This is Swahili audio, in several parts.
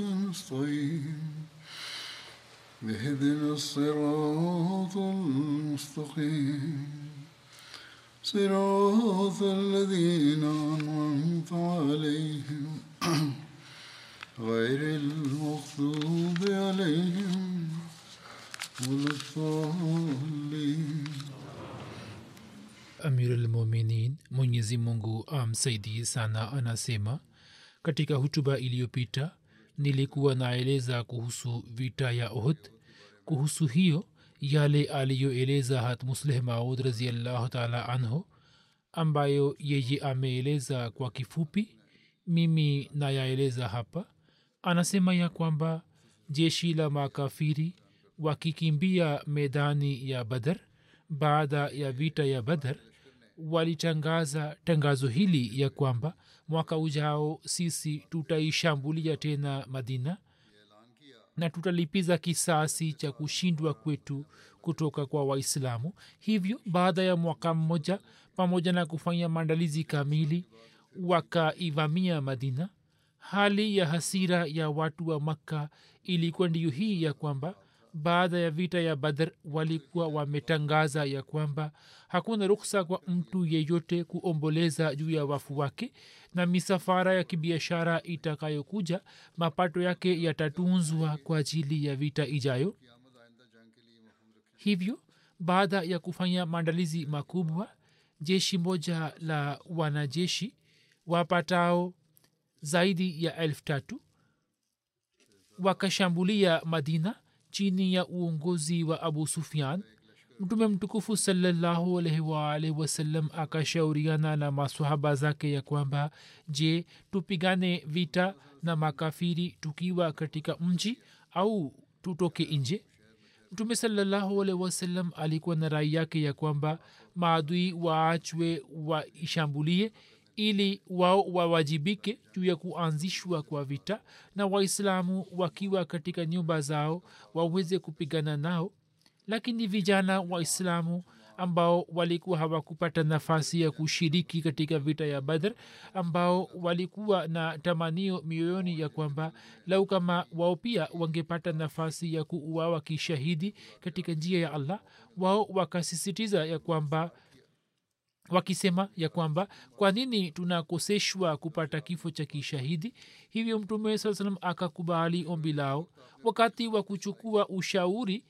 نستعين اهدنا الصراط المستقيم. صراط الذين أنعمت عليهم غير المغضوب عليهم ولا الضالين. amirulmuminin mwenyezi mungu amsaidie sana anasema katika hutuba iliyopita nilikuwa naeleza kuhusu vita ya ohd kuhusu hiyo yale aliyoeleza hat musleh maud raziallahu taala anhu ambayo yeye ameeleza kwa kifupi mimi nayaeleza hapa. Anasema ya kwamba jeshi la makafiri wakikimbia medani ya badar baada ya vita ya badar walitangaza tangazo hili ya kwamba mwaka ujao sisi tutaishambulia tena madina na tutalipiza kisasi cha kushindwa kwetu kutoka kwa waislamu. Hivyo baada ya mwaka mmoja pamoja na kufanya maandalizi kamili wakaivamia madina. Hali ya hasira ya watu wa makka ilikuwa ndiyo hii ya kwamba baada ya vita ya badr walikuwa wametangaza ya kwamba hakuna ruksa kwa mtu yeyote kuomboleza juu ya wafu wake na misafara ya kibiashara itakayokuja mapato yake yatatunzwa kwa ajili ya vita ijayo. Hivyo baada ya kufanya maandalizi makubwa jeshi moja la wanajeshi wapatao zaidi ya elfu tatu wakashambulia madina chini ya uongozi wa abu sufian mtume mtukufu salallahu alaihi wasallam akashauriana na masahaba zake ya kwamba je tupigane vita na makafiri tukiwa katika mji au tutoke nje? Mtume salallahu alaihi wasallam alikuwa na rai yake ya kwamba maadui waachwe waishambulie ili wao wawajibike juu ya kuanzishwa kwa vita na waislamu wakiwa katika nyumba zao waweze kupigana nao. Lakini vijana waislamu ambao walikuwa hawakupata nafasi ya kushiriki katika vita ya badr ambao walikuwa na tamanio mioyoni ya kwamba lau kama wao pia wangepata nafasi ya kuuawa kishahidi katika njia ya allah wao wakasisitiza ya kwamba wakisema ya kwamba kwa nini tunakoseshwa kupata kifo cha kishahidi? Hivyo mtume saa salam akakubali ombi lao. Wakati wa kuchukua ushauri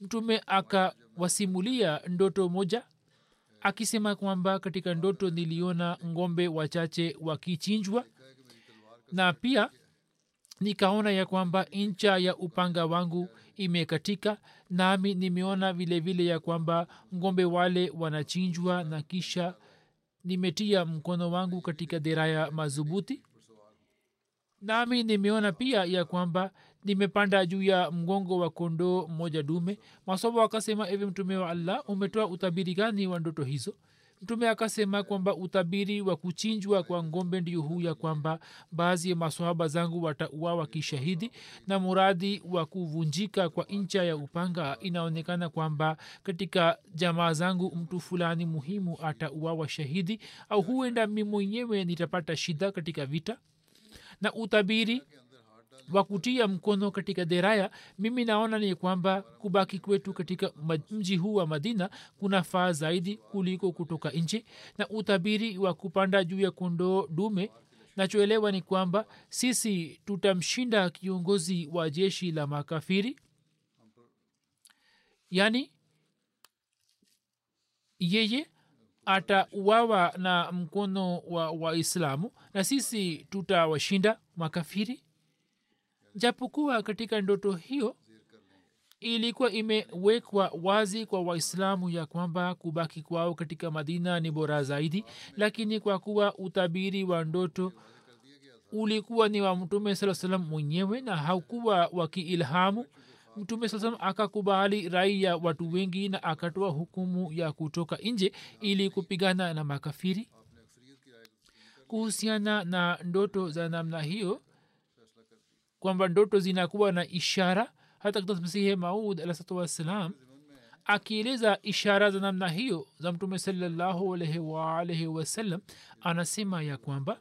mtume akawasimulia ndoto moja akisema kwamba katika ndoto niliona ngombe wachache wakichinjwa na pia nikaona ya kwamba ncha ya upanga wangu imekatika nami nimeona vile vile ya kwamba ngombe wale wanachinjwa na kisha nimetia mkono wangu katika deraya madhubuti. Nami nimeona pia ya kwamba nimepanda juu ya mgongo wa kondoo mmoja dume. Masoba wakasema ewe mtume wa allah umetoa utabiri gani wa ndoto hizo mtume akasema kwamba utabiri wa kuchinjwa kwa ngombe ndio huu ya kwamba baadhi ya masohaba zangu watauawa kishahidi na muradi wa kuvunjika kwa ncha ya upanga. Inaonekana kwamba katika jamaa zangu mtu fulani muhimu atauawa shahidi au huenda mi mwenyewe nitapata shida katika vita. Na utabiri wa kutia mkono katika deraya mimi naona ni kwamba kubaki kwetu katika mji huu wa madina kuna faa zaidi kuliko kutoka nje na utabiri wa kupanda juu ya kondoo dume nachoelewa ni kwamba sisi tutamshinda kiongozi wa jeshi la makafiri. Yaani yeye atauawa na mkono wa waislamu na sisi tutawashinda makafiri japokuwa katika ndoto hiyo ilikuwa imewekwa wazi kwa waislamu ya kwamba kubaki kwao katika madina ni bora zaidi lakini kwa kuwa utabiri wa ndoto ulikuwa ni wa mtume saa salam mwenyewe na haukuwa wa kiilhamu mtume saa salam akakubali rai ya watu wengi na akatoa hukumu ya kutoka nje ili kupigana na makafiri. Kuhusiana na ndoto za namna hiyo kwamba ndoto zinakuwa na ishara hata masihi maud alahsatu wassalam akieleza ishara za namna hiyo za mtume salallahu alaihi waalaihi wasallam anasema ya kwamba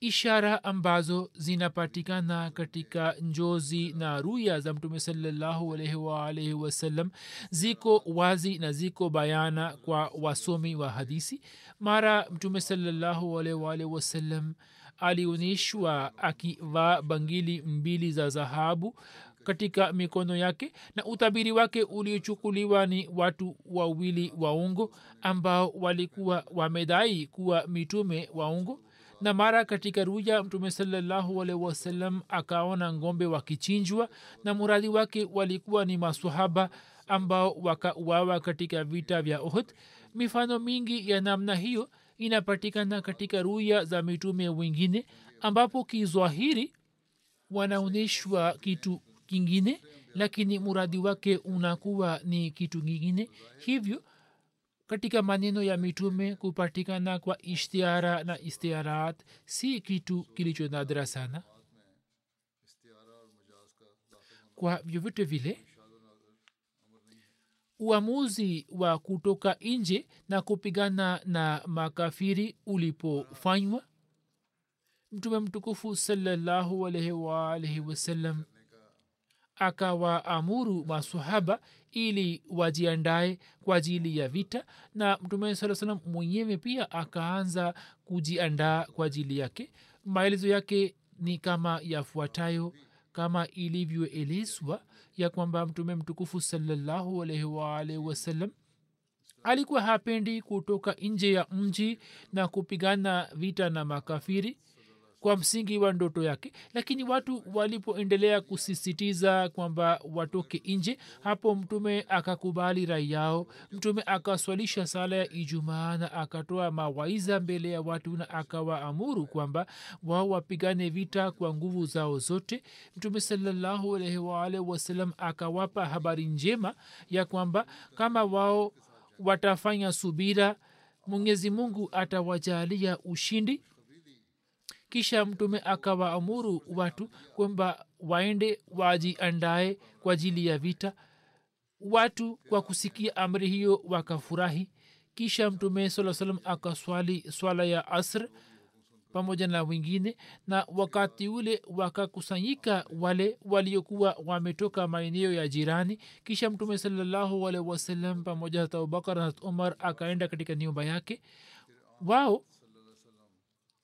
ishara ambazo zinapatikana katika njozi na ruya za mtume salallahu alaihi waalaihi wasallam ziko wazi na ziko bayana kwa wasomi wa hadisi. Mara mtume salallahu alaihi waalaihi wasallam alionyeshwa akivaa bangili mbili za dhahabu katika mikono yake na utabiri wake uliochukuliwa ni watu wawili waungo ambao walikuwa wamedai kuwa mitume waungo na mara katika ruya mtume sawasalam akaona ngombe wakichinjwa na muradi wake walikuwa ni masahaba ambao wakauawa katika vita vya uhud. Mifano mingi ya namna hiyo inapatikana katika ruya za mitume wengine ambapo kizwahiri wanaonyeshwa kitu kingine lakini muradi wake unakuwa ni kitu kingine. Hivyo katika maneno ya mitume kupatikana kwa ishtiara na istiarat si kitu kilicho nadra sana. Kwa vyovyote vile uamuzi wa kutoka nje na kupigana na makafiri ulipofanywa? Mtume mtukufu salallahu wasalam akawaamuru masahaba ili wajiandae kwa ajili ya vita na mtume saa salam mwenyewe pia akaanza kujiandaa kwa ajili yake. Maelezo yake ni kama yafuatayo kama ilivyoelezwa ya kwamba mtume mtukufu salallahu alaihi waalihi wasallam alikuwa hapendi kutoka nje ya mji na kupigana vita na makafiri kwa msingi wa ndoto yake lakini watu walipoendelea kusisitiza kwamba watoke nje hapo mtume akakubali rai yao. Mtume akaswalisha sala ya ijumaa na akatoa mawaiza mbele ya watu na akawaamuru kwamba wao wapigane vita kwa nguvu zao zote. Mtume salallahu wasallam akawapa habari njema ya kwamba kama wao watafanya subira mwenyezi mungu atawajalia ushindi kisha mtume akawaamuru watu kwamba waende wajiandae kwa ajili ya vita. Watu kwa kusikia amri hiyo wakafurahi. Kisha mtume saa salam akaswali swala ya asr pamoja na wengine na wakati ule wakakusanyika wale waliokuwa wametoka maeneo ya jirani. Kisha mtume salallahu alaihi wasallam pamoja hata abubakar hat umar akaenda katika nyumba yake. Wao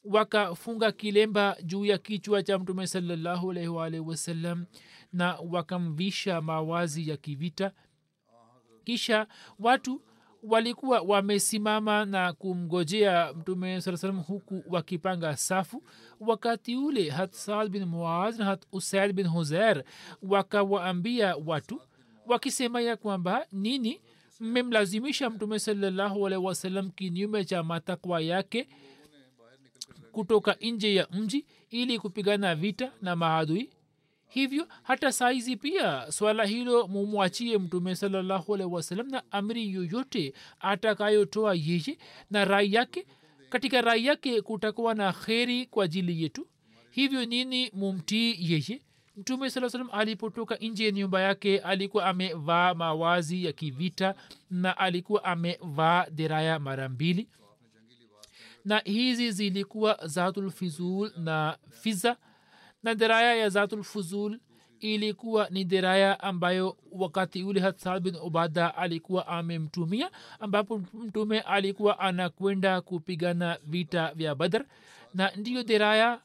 wakafunga kilemba juu ya kichwa cha mtume salallahu wasalam na wakamvisha mawazi ya kivita. Kisha watu walikuwa wamesimama na kumgojea mtume saa salam huku wakipanga safu. Wakati ule hat saad bin muaz na hat usaid bin huzer wakawaambia watu wakisema ya kwamba nini? Mmemlazimisha mtume salallahu wasallam kinyume cha matakwa yake kutoka nje ya mji ili kupigana vita na maadui. Hivyo hata saizi pia swala hilo mumwachie mtume sawasalam na amri yoyote atakayotoa yeye na rai yake. Katika rai yake kutakuwa na kheri kwa ajili yetu. Hivyo nini mumtii yeye? Mtume saa salam alipotoka nje ya nyumba yake alikuwa amevaa mawazi ya kivita na alikuwa amevaa deraya mara mbili na hizi zilikuwa zatulfizul na fiza na deraya ya zatulfuzul ilikuwa ni deraya ambayo wakati ule hasad bin ubada alikuwa amemtumia ambapo mtume alikuwa anakwenda kupigana vita vya badr. Na ndiyo deraya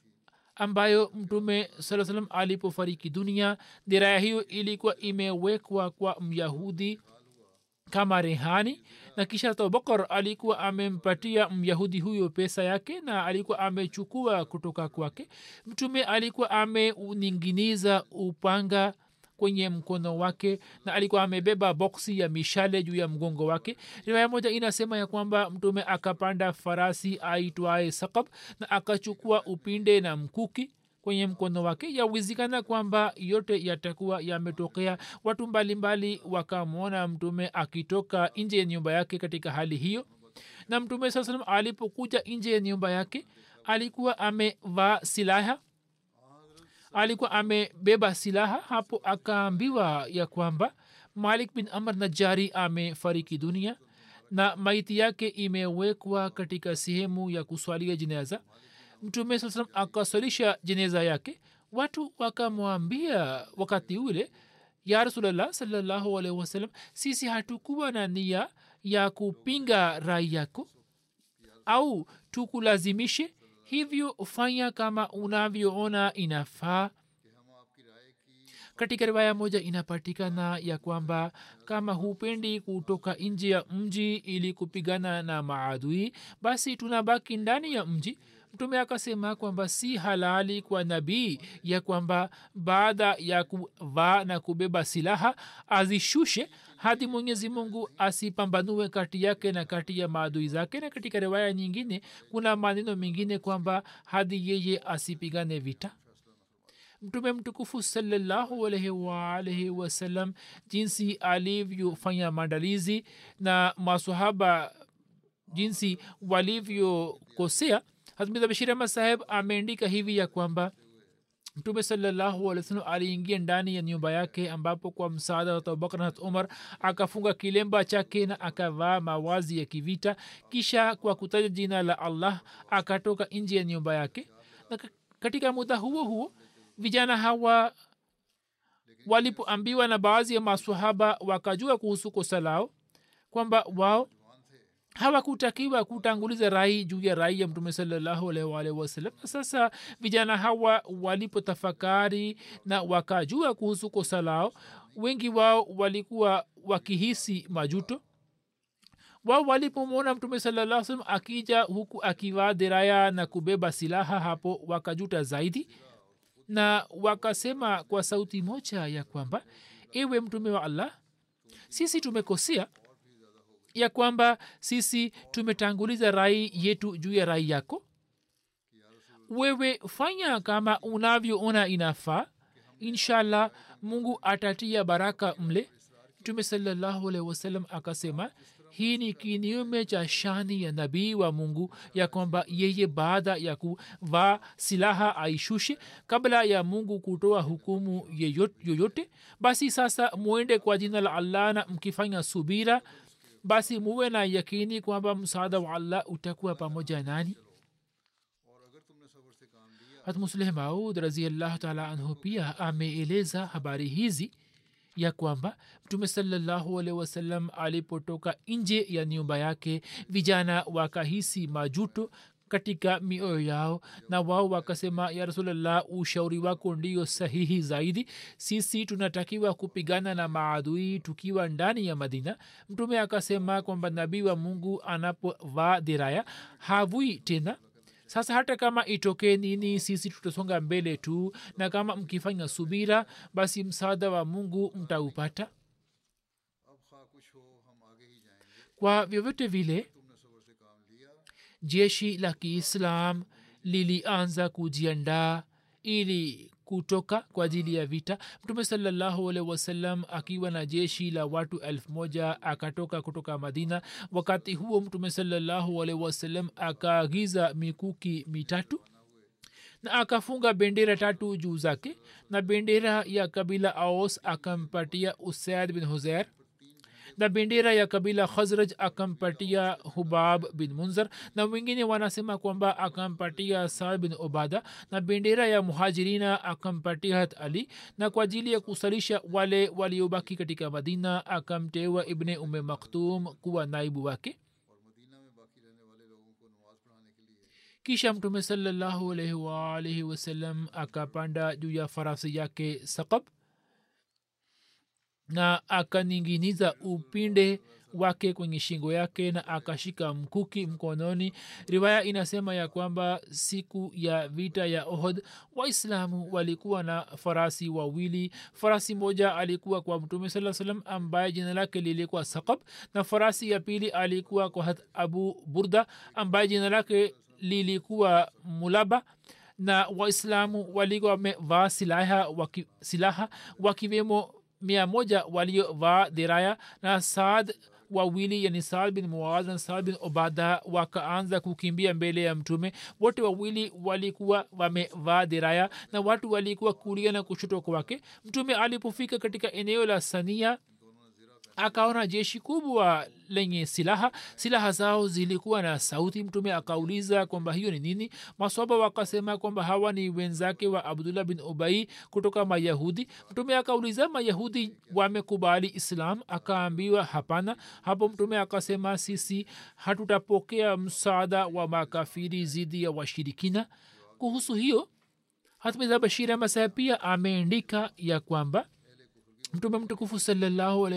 ambayo mtume saa salam alipofariki dunia. Deraya hiyo ilikuwa imewekwa kwa myahudi kama rehani na kisha abubakar alikuwa amempatia myahudi huyo pesa yake na alikuwa amechukua kutoka kwake. Mtume alikuwa ameninginiza upanga kwenye mkono wake na alikuwa amebeba boksi ya mishale juu ya mgongo wake. Riwaya moja inasema ya kwamba mtume akapanda farasi aitwaye sakab na akachukua upinde na mkuki kwenye mkono wake yawezekana kwamba yote yatakuwa yametokea. Watu mbalimbali wakamwona mtume akitoka nje ya nyumba yake katika hali hiyo. Na mtume saa salam alipokuja nje ya nyumba yake alikuwa amevaa silaha. Alikuwa amebeba silaha. Hapo akaambiwa ya kwamba malik bin amr najari amefariki dunia na maiti yake imewekwa katika sehemu ya kuswalia jeneza mtume saa salam akaswalisha jeneza yake. Watu wakamwambia wakati ule ya rasulllah salllahu alaihi wasallam sisi hatukuwa na nia ya kupinga rai yako au tukulazimishe hivyo fanya kama unavyoona inafaa. Katika riwaya moja inapatikana ya kwamba kama hupendi kutoka nje ya mji ili kupigana na maadui basi tunabaki ndani ya mji mtume akasema kwamba si halali kwa nabii ya kwamba baada ya kuvaa na kubeba silaha azishushe hadi mwenyezi mungu asipambanue kati yake na kati ya maadui zake. Na katika riwaya nyingine kuna maneno mengine kwamba hadi yeye asipigane vita. Mtume mtukufu salallahu alaihi waalaihi wasallam jinsi alivyofanya maandalizi na masahaba jinsi walivyokosea hazmida bishiri ahmad saheb ameandika hivi ya kwamba mtume salllahualwasalam aliingia ndani ya nyumba yake ambapo kwa msaada wa abubakar na umar akafunga kilemba chake na akavaa mawazi ya kivita. Kisha kwa kutaja jina la allah akatoka nje ya nyumba yake. Na katika muda huo huo vijana hawa walipoambiwa na baadhi ya masahaba wakajua kuhusu kosa lao kwamba wao hawakutakiwa kutanguliza rai juu ya rai ya mtume salllahualwalhi wasalam sasa vijana hawa walipotafakari na wakajua kuhusu kosa lao wengi wao walikuwa wakihisi majuto. Wao walipomwona mtume salaa salam akija huku akivaa deraya na kubeba silaha hapo wakajuta zaidi na wakasema kwa sauti moja ya kwamba ewe mtume wa allah sisi tumekosea ya kwamba sisi tumetanguliza rai yetu juu ya rai yako? Wewe fanya kama unavyoona inafaa. Inshallah mungu atatia baraka mle. Mtume salallahu alehi wasallam akasema hii ni kinyume cha shani ya nabii wa mungu ya kwamba yeye baada ya kuvaa silaha aishushe kabla ya mungu kutoa hukumu yoyote. Basi sasa mwende kwa jina la allah na mkifanya subira basi muwe na yakini kwamba msaada wa allah utakuwa pamoja nani? Hatmusleh maud raziallahu taala anhu pia ameeleza habari hizi ya kwamba mtume salallahu alehi wasallam alipotoka nje ya nyumba yake vijana wakahisi majuto katika mioyo yao. Na wao wakasema ya rasulllah ushauri wako ndio sahihi zaidi. Sisi tunatakiwa kupigana na maadui tukiwa ndani ya madina. Mtume akasema kwamba nabii wa mungu anapovaa dhiraya havui tena. Sasa hata kama itokee nini sisi tutasonga mbele tu. Na kama mkifanya subira basi msaada wa mungu mtaupata. Kwa vyovyote vile jeshi la kiislam lilianza kujiandaa ili kutoka kwa ajili ya vita. Mtume salallahu wasalam akiwa na jeshi la watu elfu moja akatoka kutoka madina. Wakati huo mtume salallahu wasalam akaagiza mikuki mitatu na akafunga bendera tatu juu zake na bendera ya kabila aos akampatia usaid bin huzair na bendera ya kabila khazraj akampatia hubab bin munzar na wengine wanasema kwamba akampatia saad bin obada na bendera ya muhajirina akampatia hat ali. Na kwa ajili ya kusalisha wale waliobaki katika madina akamteua ibne ume maktum kuwa naibu wake. Kisha mtume salallahu alaihi waalaihi wasallam akapanda juu ya farasi yake sakab na akaninginiza upinde wake kwenye shingo yake na akashika mkuki mkononi. Riwaya inasema ya kwamba siku ya vita ya ohod waislamu walikuwa na farasi wawili. Farasi moja alikuwa kwa mtume saa salam ambaye jina lake lilikuwa sakab na farasi ya pili alikuwa kwa hat abu burda ambaye jina lake lilikuwa mulaba. Na waislamu walikuwa wamevaa silaha waki, wakiwemo mia moja waliovaa dhiraya na saad wawili yani saad bin muaz na saad bin obada wakaanza kukimbia mbele ya mtume. Wote wawili walikuwa wamevaa dhiraya na watu walikuwa kulia na kushoto kwake. Mtume alipofika katika eneo la sania akaona jeshi kubwa lenye silaha. Silaha zao zilikuwa na sauti. Mtume akauliza kwamba hiyo ni nini? Maswaba wakasema kwamba hawa ni wenzake wa abdullah bin ubai kutoka mayahudi. Mtume akauliza mayahudi wamekubali islam? Akaambiwa hapana. Hapo mtume akasema sisi hatutapokea msaada wa makafiri zidi ya washirikina. Kuhusu hiyo hatmiza bashira masaya pia ameandika ya kwamba mtume mtukufu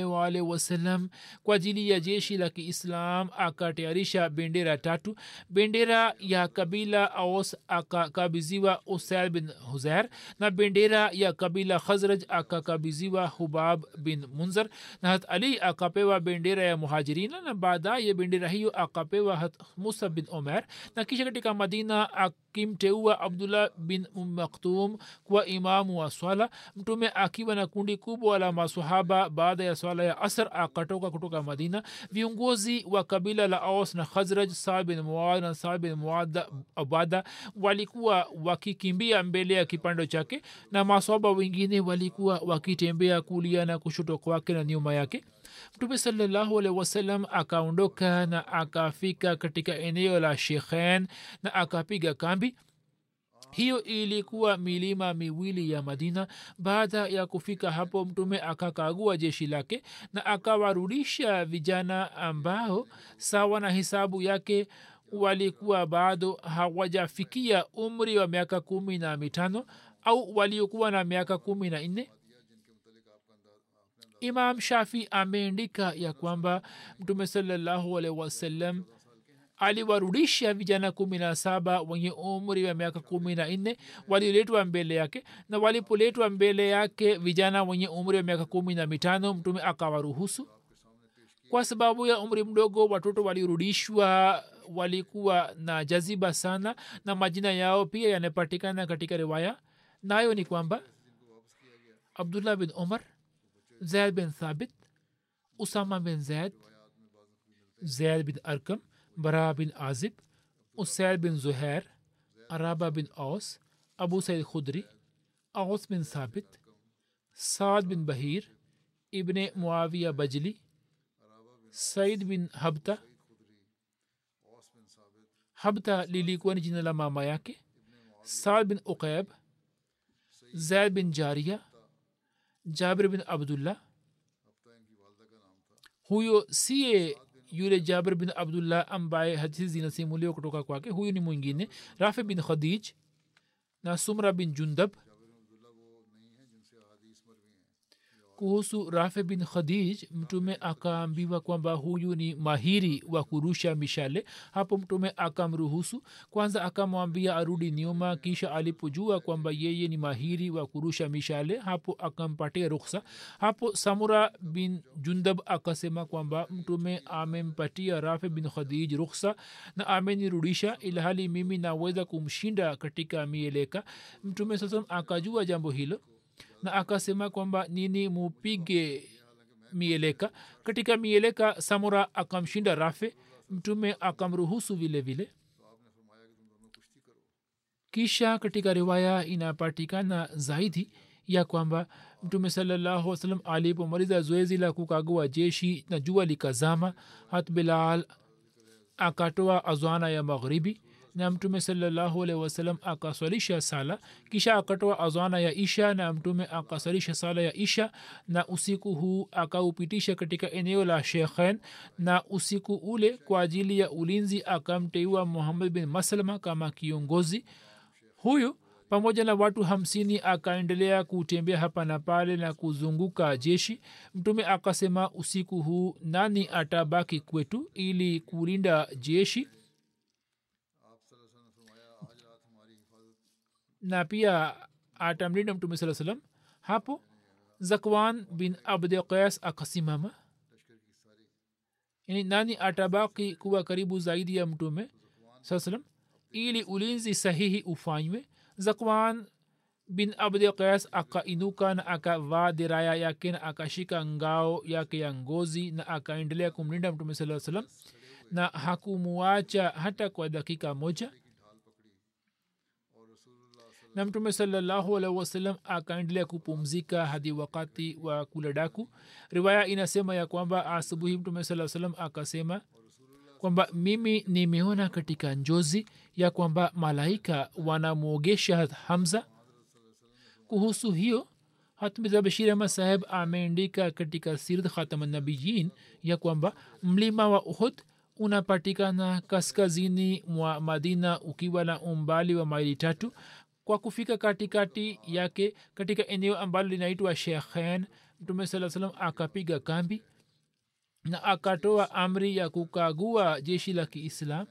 waalihi wasallam kwa ajili ya jeshi la kiislam akatayarisha bendera tatu. Bendera ya kabila aus akakabiziwa usail bin huzair na bendera ya kabila khazraj akakabiziwa hubab bin munzar na hat ali akapewa bendera ya muhajirina na baadaye bendera hiyo akapewa hat musa bin omer. Na kisha katika madina akimteua abdullah bin maktum kuwa imamu wa swala. Mtume akiwa na kundi kubwa la masahaba baada ya swala ya asr akatoka kutoka madina. Viongozi wa kabila la aus na khazraj sabin bin muad na sabin bin muad abada walikuwa wakikimbia mbele ya kipando chake na masahaba wengine walikuwa wakitembea kulia na kushoto kwake na nyuma yake. Mtume salallahu alehi wasallam akaondoka na akafika katika eneo la shekhen na akapiga kambi hiyo ilikuwa milima miwili ya madina. Baada ya kufika hapo mtume akakagua jeshi lake na akawarudisha vijana ambao sawa na hisabu yake walikuwa bado hawajafikia umri wa miaka kumi na mitano au waliokuwa na miaka kumi na nne. Imam shafi ameandika ya kwamba mtume salallahu alaihi wasallam aliwarudisha vijana kumi na saba wenye umri wa miaka kumi na nne walioletwa mbele yake na walipoletwa mbele yake vijana wenye umri wa miaka kumi na mitano mtume akawaruhusu. Kwa sababu ya umri mdogo watoto walirudishwa walikuwa na jaziba sana na majina yao pia yanapatikana katika riwaya. Nayo ni kwamba abdullah bin umar zaid bin thabit usama bin zaid zaid bin arkam bara bin azib usaid bin zuhair araba bin aus abu said khudri aus bin thabit saad bin bahir ibne muawiya bajli said bin habta habta lilikuwa ni jina la mama yake saad bin uqaib zaid bin jaria jabir bin abdullah huyo siye yule jabir bin abdullah ambaye hadithi zinasimuliwa kutoka kwake. Huyu ni mwingine rafi bin khadij na sumra bin jundab kuhusu rafe bin khadij mtume akaambiwa kwamba huyu ni mahiri wa kurusha mishale. Hapo mtume akamruhusu kwanza akamwambia arudi nyuma kisha alipojua kwamba yeye ni mahiri wa kurusha mishale hapo akampatia ruksa hapo samura bin jundab akasema kwamba mtume amempatia rafe bin khadij ruksa na amenirudisha ilhali mimi naweza kumshinda katika mieleka. Mtume sasa akajua jambo hilo na akasema kwamba nini mupige mieleka. Katika mieleka samura akamshinda rafe mtume akamruhusu vile vile. Kisha katika riwaya inapatikana zaidi ya kwamba mtume salallahu wasalam alipomaliza zoezi la kukagua jeshi na jua likazama hat bilal akatoa azwana ya magharibi na mtume salallahu alaihi wasallam akaswalisha sala kisha akatoa azana ya isha na mtume akaswalisha sala ya isha na usiku huu akaupitisha katika eneo la shekhen na usiku ule kwa ajili ya ulinzi akamteiwa muhammad bin maslama kama kiongozi huyu pamoja na watu hamsini akaendelea kutembea hapa na pale na kuzunguka jeshi. Mtume akasema usiku huu nani atabaki kwetu ili kulinda jeshi na pia atamlinda mtume saa salam hapo zakwan bin abdi qais akasimama. Yani nani atabaki kuwa karibu zaidi ya mtume saa salam ili ulinzi sahihi ufanywe zakwan bin abdi qais akainuka na akavaa diraya yake na akashika ngao yake ya ngozi na akaendelea kumlinda mtume saa salam na hakumuacha hata kwa dakika moja na mtume salallahu alaihi wasallam akaendelea kupumzika hadi wakati wa kula daku. Riwaya inasema ya kwamba asubuhi mtume saa salam akasema kwamba mimi nimeona katika njozi ya kwamba malaika wanamwogesha hamza. Kuhusu hiyo hatmiza bashir ahmad saheb ameandika katika sirat khatamnabiyin ya kwamba mlima wa uhud unapatikana kaskazini mwa madina ukiwa na umbali wa maili tatu kwa kufika katikati yake katika eneo ambalo linaitwa shekhen. Mtume saa salam akapiga kambi na akatoa amri ya kukagua jeshi la kiislam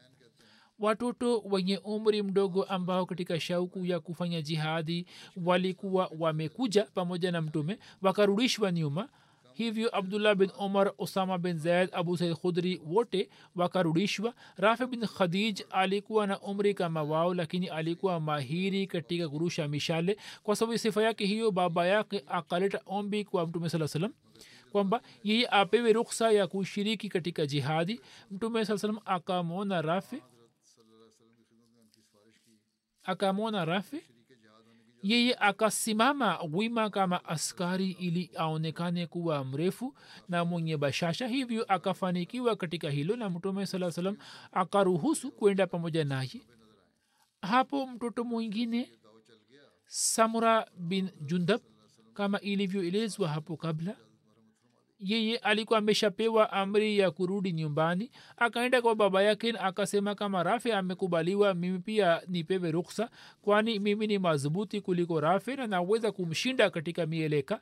watoto wenye umri mdogo ambao katika shauku ya kufanya jihadi walikuwa wamekuja pamoja na mtume wakarudishwa nyuma hivyo abdullah bin omar osama bin zaid abu said khudri wote wakarudishwa rafi bin khadij alikuwa na umri kama wao lakini alikuwa mahiri katika kurusha mishale. Kwa sababu sifa yake hiyo baba yake akaleta ombi kwa mtume saa salam kwamba yeye apewe ruksa ya kushiriki katika jihadi. Mtume saa salam akamwona rafi akamwona rafi yeye akasimama wima kama askari ili aonekane kuwa mrefu na mwenye bashasha hivyo akafanikiwa katika hilo na mtume saa salam akaruhusu kwenda pamoja naye. Hapo mtoto mwingine samura bin jundab kama ilivyoelezwa hapo kabla yeye alikuwa ameshapewa amri ya kurudi nyumbani. Akaenda kwa baba yake akasema kama rafe amekubaliwa mimi pia nipewe ruksa kwani mimi ni madhubuti kuliko rafe na naweza kumshinda katika mieleka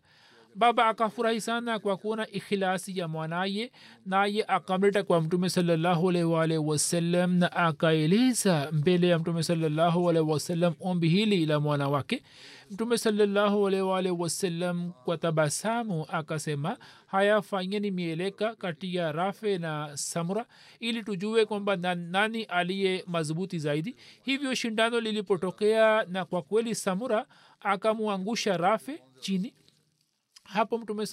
baba akafurahi sana kwa kuona ikhilasi ya mwanaye naye akamleta kwa mtume salllahualwalh wasallam na akaeleza mbele ya mtume salllahualh wasallam ombi hili la mwana wake. Mtume salllahualwalh wasallam kwa tabasamu akasema haya fanyeni mieleka kati ya rafe na samura ili tujue kwamba nani aliye madhubuti zaidi. Hivyo shindano lilipotokea na kwa kweli samura akamwangusha rafe chini hapo mtume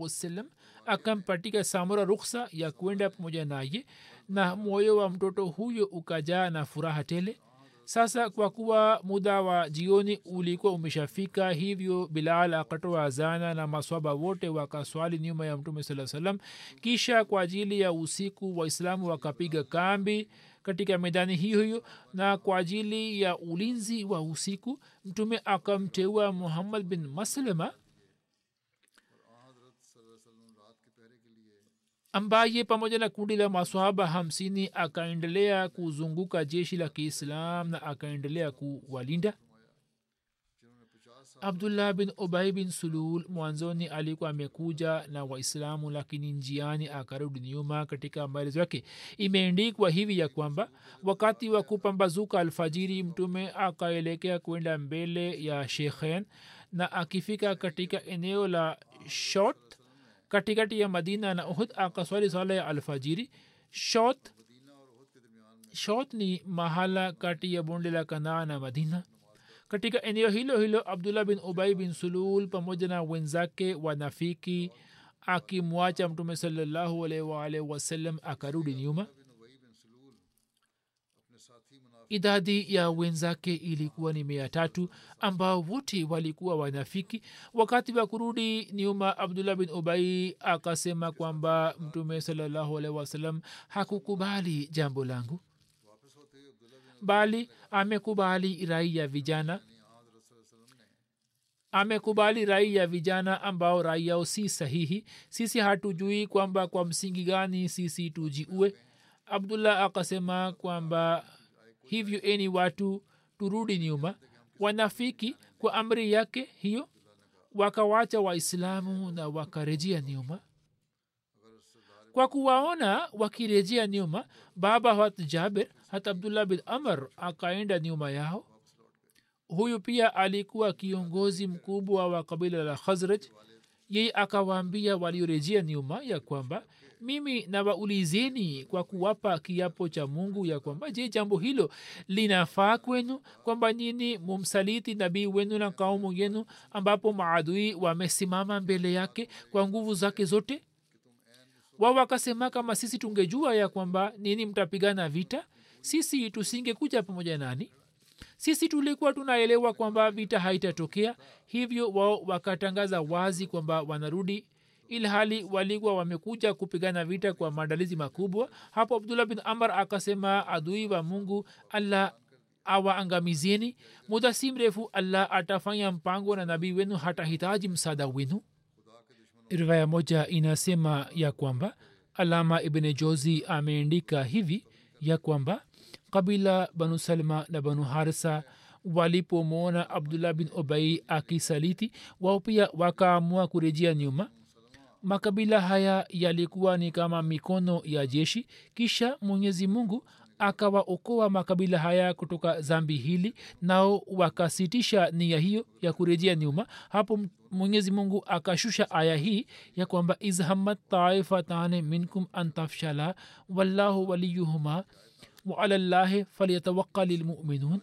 wasallam akampatika samura ruksa ya kwenda pamoja naye na moyo wa mtoto huyo ukajaa na furaha tele. Sasa kwa kuwa muda wa jioni ulikuwa umeshafika hivyo bilal akatoa zana na maswaba wote wakaswali nyuma ya mtume saa salam kisha kwa ajili ya usiku waislamu wakapiga kambi katika medani hiyo hiyo na kwa ajili ya ulinzi wa usiku mtume akamteua muhammad bin maslema ambaye pamoja na kundi la maswahaba hamsini akaendelea kuzunguka jeshi la kiislam na akaendelea kuwalinda. Abdullah bin ubai bin sulul mwanzoni alikuwa amekuja na waislamu lakini njiani akarudi nyuma katika maelezo yake. Imeendikwa hivi ya kwamba wakati wa kupambazuka alfajiri mtume akaelekea kwenda mbele ya shekhen na akifika katika eneo la shot katikati ya madina na uhud akaswali swala ya alfajiri shot shot ni mahala kati ya bonde la kanaa na madina katika eneo hilo hilo abdullah bin ubai bin sulul pamoja na wenzake wanafiki akimwacha mtume salallahu alaihi waalihi wasallam akarudi nyuma idadi ya wenzake ilikuwa ni mia tatu ambao wote walikuwa wanafiki. Wakati wa kurudi nyuma abdullah bin ubai akasema kwamba mtume salallahu alaihi wasallam hakukubali jambo langu bali amekubali rai ya vijana amekubali rai ya vijana ambao rai yao si sahihi. Sisi hatujui kwamba kwa msingi gani sisi tujiue. Abdullah akasema kwamba hivyo eni watu turudi nyuma. Wanafiki kwa amri yake hiyo wakawacha waislamu na wakarejea nyuma. Kwa kuwaona wakirejea nyuma baba hat jaber hat abdullah bin amr akaenda nyuma yao. Huyu pia alikuwa kiongozi mkubwa wa kabila la khazraj. Yeye akawaambia waliorejea nyuma ya kwamba mimi nawaulizeni kwa kuwapa kiapo cha mungu ya kwamba je jambo hilo linafaa kwenu? Kwamba nyini mumsaliti nabii wenu na kaumu yenu ambapo maadui wamesimama mbele yake kwa nguvu zake zote? Wao wakasema kama sisi tungejua ya kwamba nini mtapigana vita sisi tusingekuja pamoja nani? Sisi tulikuwa tunaelewa kwamba vita haitatokea. Hivyo wao wakatangaza wazi kwamba wanarudi ilhali walikuwa wamekuja kupigana vita kwa maandalizi makubwa. Hapo abdullah bin amar akasema adui wa mungu allah awaangamizeni muda si mrefu allah atafanya mpango na nabii wenu hatahitaji msaada wenu. Riwaya moja inasema ya kwamba alama ibne jozi ameandika hivi ya kwamba kabila banu salma na banu harisa walipomwona abdullah bin obai akisaliti wao pia wakaamua kurejea nyuma makabila haya yalikuwa ni kama mikono ya jeshi kisha mwenyezi mungu akawaokoa makabila haya kutoka zambi hili nao wakasitisha nia hiyo ya kurejea nyuma. Hapo mwenyezi mungu akashusha aya hii ya kwamba izhamat taifatane minkum antafshala wallahu waliyuhuma waala llahi falyatawakali lmuminun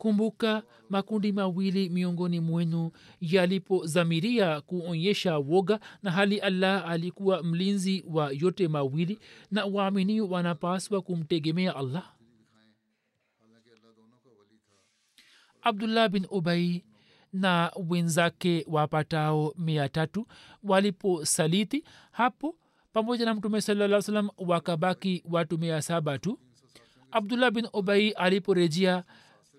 kumbuka makundi mawili miongoni mwenu yalipozamiria kuonyesha woga na hali allah alikuwa mlinzi wa yote mawili na waamini wanapaswa kumtegemea allah. Abdullah bin ubai na wenzake wapatao mia tatu waliposaliti hapo pamoja na mtume salaa salam wakabaki watu mia saba tu. Abdullah bin ubai aliporejea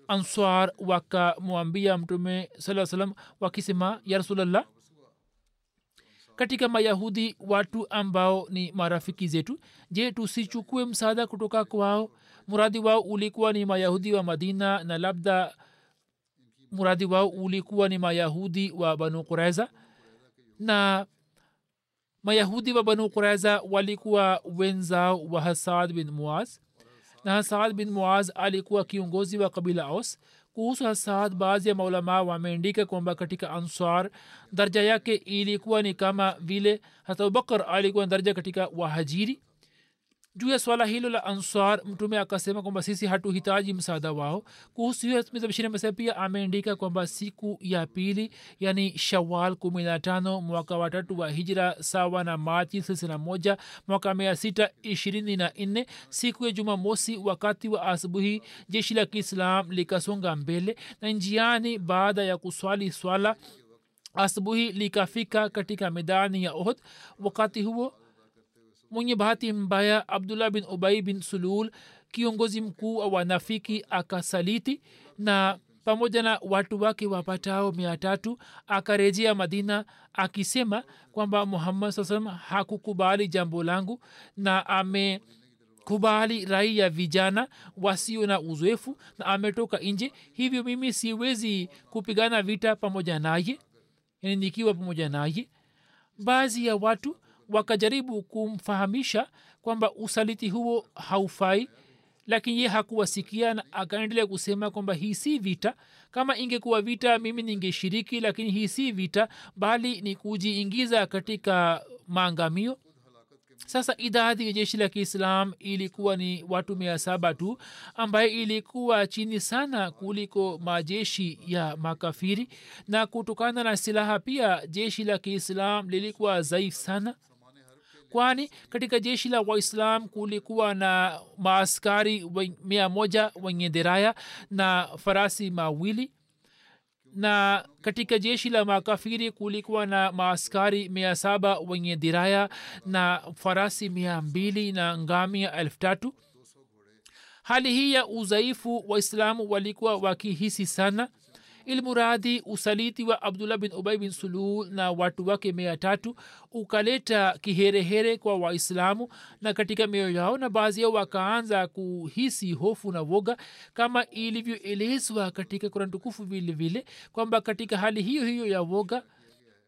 answar wakamwambia mtume saa salam wakisema ya rasulllah katika mayahudi watu ambao ni marafiki zetu je tusichukue msaada kutoka kwao? Muradi wao ulikuwa ni mayahudi wa madina na labda muradi wao ulikuwa ni mayahudi wa banu quraiza na mayahudi wa banu quraiza walikuwa wenzao wa hasad bin muaz na hasaad bin muaz alikuwa kiongozi wa kabila aus. Kuhusu hasaad baadhi ya maulamaa wameandika kwamba katika answar daraja yake ilikuwa ni kama vile hata abubakar alikuwa daraja katika wahajiri juu ya swala hilo la answar mtume akasema kwamba sisi hatuhitaji msaada wao. Kuhusu hiyo mizabishiri amesema pia ameandika kwamba siku ya pili yani shawal kumi na tano mwaka watatu wa hijra sawa na machi thelathini na moja mwaka mia sita ishirini na nne siku ya jumamosi wakati wa asubuhi jeshi la kiislam likasonga mbele na njiani baada ya kuswali swala. Asubuhi likafika katika medani ya ohd wakati huo mwenye bahati mbaya abdullah bin ubai bin sulul kiongozi mkuu wa wanafiki akasaliti na pamoja na watu wake wapatao mia tatu akarejea madina akisema kwamba muhammad saa salam hakukubali jambo langu na amekubali rai ya vijana wasio na uzoefu na ametoka nje. Hivyo mimi siwezi kupigana vita pamoja naye yani nikiwa pamoja naye. Baadhi ya watu wakajaribu kumfahamisha kwamba usaliti huo haufai lakini ye hakuwasikia na akaendelea kusema kwamba hii si vita. Kama ingekuwa vita mimi ningeshiriki lakini hii si vita bali ni kujiingiza katika maangamio. Sasa idadi ya jeshi la kiislam ilikuwa ni watu mia saba tu ambaye ilikuwa chini sana kuliko majeshi ya makafiri. Na kutokana na silaha pia jeshi la kiislam lilikuwa dhaifu sana kwani katika jeshi la waislam kulikuwa na maaskari mia moja wenye deraya na farasi mawili. Na katika jeshi la makafiri kulikuwa na maaskari mia saba wenye diraya na farasi mia mbili na ngamia elfu tatu. Hali hii ya udhaifu waislamu walikuwa wakihisi sana ilmuradhi usaliti wa abdullah bin ubai bin sulul na watu wake mia tatu ukaleta kiherehere kwa waislamu. Na katika mioyo yao na baadhi yao wakaanza kuhisi hofu na woga kama ilivyoelezwa katika kurani tukufu kwamba katika hali hiyo hiyo ya woga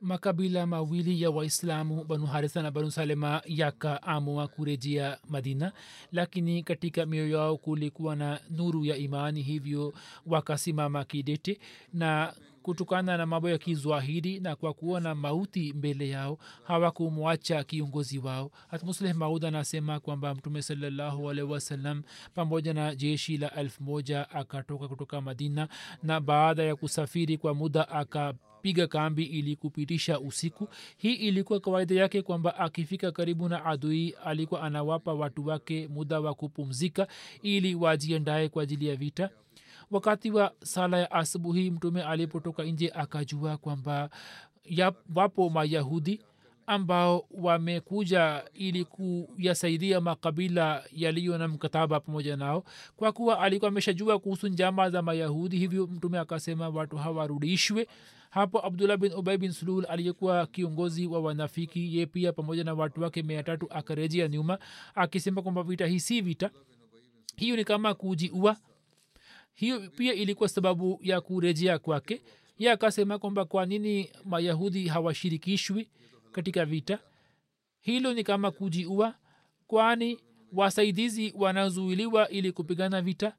makabila mawili ya waislamu banu haritha na banu salema yakaamua kurejea madina lakini katika mioyo yao kulikuwa na nuru ya imani hivyo wakasimama kidete na kutokana na mambo ya kizwahiri na kwa kuona mauti mbele yao hawakumwacha kiongozi wao. Hatmusleh maud anasema kwamba mtume salallahu pamoja na jeshi la elfu moja akatoka kutoka madina na baada ya kusafiri kwa muda aka piga kambi ili kupitisha usiku. Hii ilikuwa kawaida yake kwamba akifika karibu na adui alikuwa anawapa watu wake muda wa kupumzika ili wajiandae kwa ajili ya vita wakati wa sala ya asubuhi mtume alipotoka nje akajua kwamba wapo mayahudi ambao wamekuja ili kuyasaidia makabila yaliyo na mkataba pamoja nao. Kwa kuwa alikuwa ameshajua kuhusu njama za mayahudi hivyo mtume akasema watu hawarudishwe. Hapo abdullah bin ubai bin sulul aliyekuwa kiongozi wa wanafiki ye pia pamoja na watu wake mia tatu akarejea nyuma akisema kwamba vita hii si vita. Hiyo ni kama kujiua hiyo pia ilikuwa sababu ya kurejea kwake. Ye akasema kwamba kwa nini mayahudi hawashirikishwi katika vita? Hilo ni kama kujiua kwani wasaidizi wanazuiliwa ili kupigana vita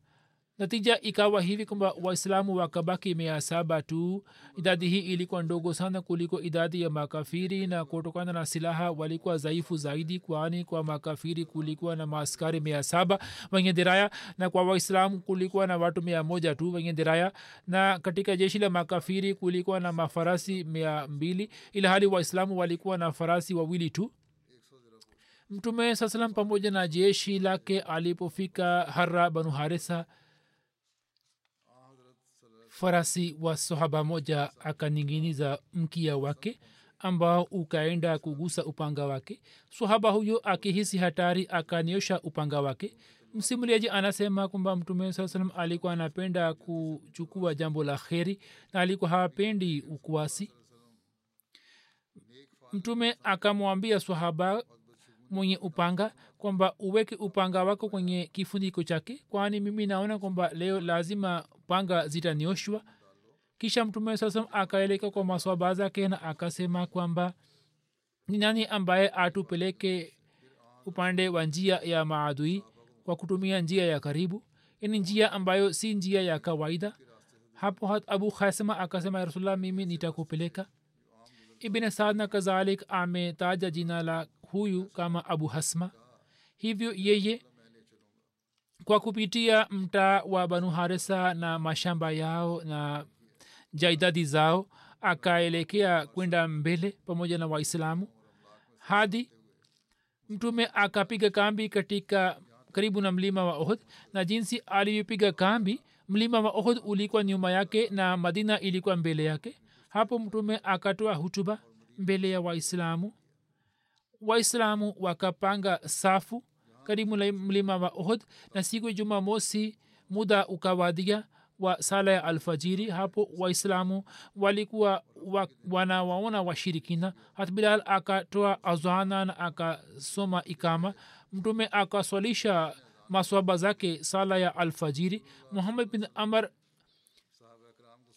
natija ikawa hivi kwamba waislamu wakabaki mia saba tu. Idadi hii ilikuwa ndogo sana kuliko idadi ya makafiri na kutokana na silaha walikuwa dhaifu zaidi kwani kwa makafiri kulikuwa na maaskari mia saba wenye diraya na kwa waislamu kulikuwa na watu mia moja tu wenye diraya na katika jeshi la makafiri kulikuwa na mafarasi mia mbili ila hali waislamu walikuwa na farasi wawili tu. Mtume saa salam pamoja na jeshi lake alipofika hara banu harisa farasi wa sahaba moja akaninginiza mkia wake ambao ukaenda kugusa upanga wake. Sahaba huyo akihisi hatari akaniosha upanga wake. Msimuliaji anasema kwamba mtume saa salam alikuwa anapenda kuchukua jambo la kheri na alikuwa hapendi ukwasi mtume akamwambia swahaba mwenye upanga kwamba uweke upanga wako kwenye kifuniko chake kwani mimi naona kwamba leo lazima panga zitanioshwa. Kisha mtume sasa akaeleka kwa maswaba zake na akasema kwamba ni nani ambaye atupeleke upande wa njia ya maadui kwa kutumia njia ya karibu? Ni njia ambayo si njia ya kawaida. Hapo abu khasema akasema ya mimi nitakupeleka. Ibn saad na kadhalik ametaja jina la huyu kama abu hasma. Hivyo yeye kwa kupitia mtaa wa banu harisa na mashamba yao na jaidadi zao akaelekea kwenda mbele pamoja na waislamu. Hadi mtume akapiga kambi katika karibu na mlima wa ohd na jinsi alivyopiga kambi mlima wa ohd ulikuwa nyuma yake na madina ilikuwa mbele yake. Hapo mtume akatoa hutuba mbele ya waislamu. Waislamu wakapanga safu karibu na mlima wa uhud na siku ya jumamosi muda ukawadia wa sala ya alfajiri hapo waislamu walikuwa wa, wanawaona washirikina. Hat bilal akatoa azana na akasoma ikama. Mtume akaswalisha maswaba zake sala ya alfajiri. Muhammad bin amar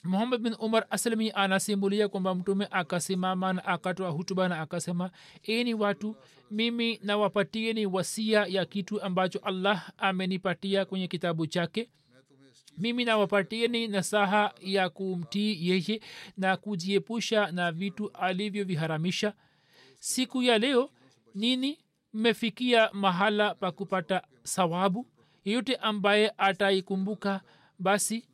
muhammad bin umar aslami anasimulia kwamba mtume akasimama na akatoa hutuba na akasema eni watu mimi nawapatieni wasia ya kitu ambacho allah amenipatia kwenye kitabu chake. Mimi nawapatieni nasaha ya kumtii yeye na kujiepusha na vitu alivyoviharamisha. Siku ya leo nini mmefikia mahala pa kupata sawabu yeyote ambaye ataikumbuka basi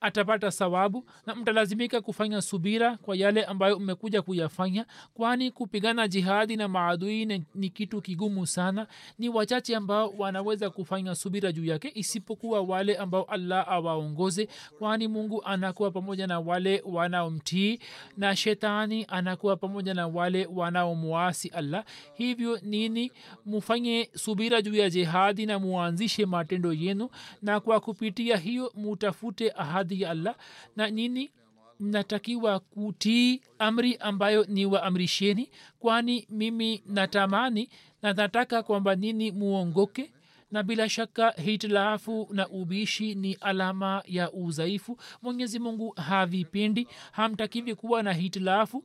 atapata sawabu na mtalazimika kufanya subira kwa yale ambayo mmekuja kuyafanya kwani kupigana jihadi na maadui ni, kitu kigumu sana. Ni wachache ambao wanaweza kufanya subira juu yake isipokuwa wale ambao allah awaongoze kwani mungu anakuwa pamoja na wale wanaomtii na shetani anakuwa pamoja na wale wanaomwasi allah. Hivyo nini? Mufanye subira juu ya jihadi na muanzishe matendo yenu na kwa kupitia hiyo mutafute ahadi ya allah na nini? Mnatakiwa kutii amri ambayo ni waamrisheni kwani mimi natamani na nataka kwamba nini muongoke. Na bila shaka hitilafu na ubishi ni alama ya udhaifu. Mwenyezi mungu havipendi hamtakivi kuwa na hitilafu.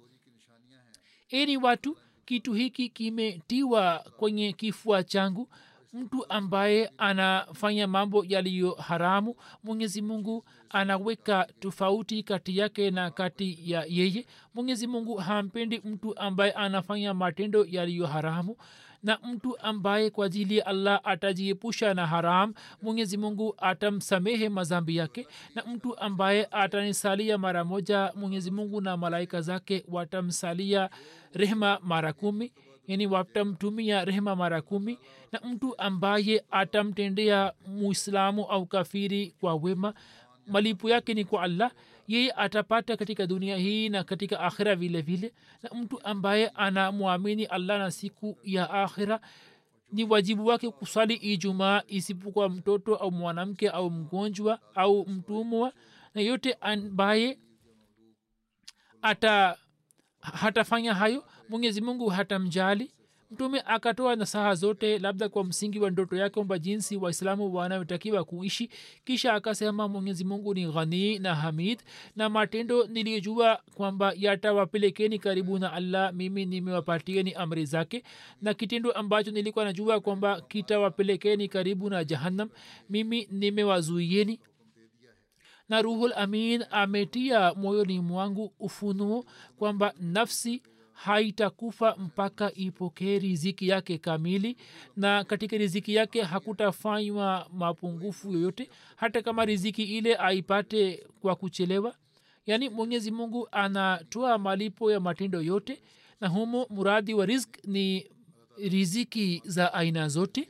Eni watu kitu hiki kimetiwa kwenye kifua changu mtu ambaye anafanya mambo yaliyo haramu mwenyezi mungu anaweka tofauti kati yake na kati ya yeye. Mwenyezi mungu hampendi mtu ambaye anafanya matendo yaliyo haramu. Na mtu ambaye kwa ajili ya allah atajiepusha na haram mwenyezi mungu atamsamehe mazambi yake. Na mtu ambaye atanisalia mara moja mwenyezi mungu na malaika zake watamsalia rehma mara kumi yani watamtumia rehema mara kumi na mtu ambaye atamtendea muislamu au kafiri kwa wema. Malipo yake ni kwa allah. Yeye atapata katika dunia hii na katika akhira vile vile. Na mtu ambaye anamwamini allah na siku ya akhira ni wajibu wake kusali ijumaa isipokuwa mtoto au mwanamke au mgonjwa au mtumwa. Na yote ambaye ata hatafanya hayo mwenyezi mungu hatamjali. Mtume akatoa nasaha zote labda kwa msingi wa ndoto yake kwamba jinsi waislamu wanayotakiwa kuishi. Kisha akasema mwenyezi mungu ni ghanii na hamid na matendo niliyojua kwamba yatawapelekeni karibu na allah mimi nimewapatieni amri zake. Na kitendo ambacho nilikuwa najua kwamba kitawapelekeni karibu na jahannam mimi nimewazuieni. Na ruhul amin ametia moyoni mwangu ufunuo kwamba nafsi haitakufa mpaka ipokee riziki yake kamili na katika riziki yake hakutafanywa mapungufu yoyote hata kama riziki ile aipate kwa kuchelewa. Yaani mwenyezi mungu anatoa malipo ya matendo yote na humo muradi wa risk ni riziki za aina zote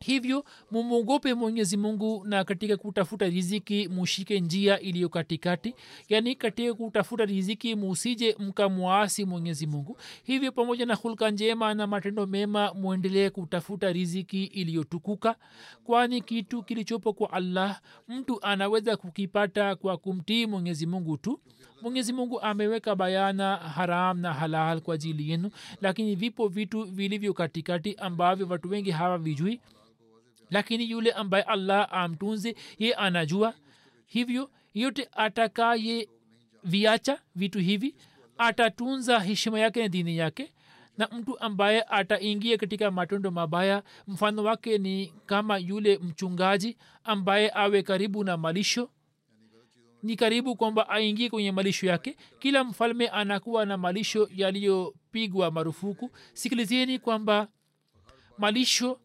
hivyo mumwogope mwenyezi mungu na katika kutafuta riziki mushike njia iliyo katikati. Yaani katika kutafuta riziki musije mkamwasi mwenyezi mungu. Hivyo pamoja na hulka njema na matendo mema mwendelee kutafuta riziki iliyotukuka. Kwani kitu kilichopo kwa allah mtu anaweza kukipata kwa kumtii mwenyezi mungu tu. Mwenyezi mungu ameweka bayana haram na halal kwa ajili yenu. Lakini vipo vitu vilivyo katikati ambavyo watu wengi hawavijui lakini yule ambaye allah amtunze ye anajua. Hivyo yote atakaye viacha vitu hivi atatunza heshima yake na dini yake. Na mtu ambaye ataingia katika matendo mabaya mfano wake ni kama yule mchungaji ambaye awe karibu na malisho. Ni karibu kwamba aingie kwenye malisho yake. Kila mfalme anakuwa na malisho yaliyopigwa marufuku. Sikilizeni kwamba malisho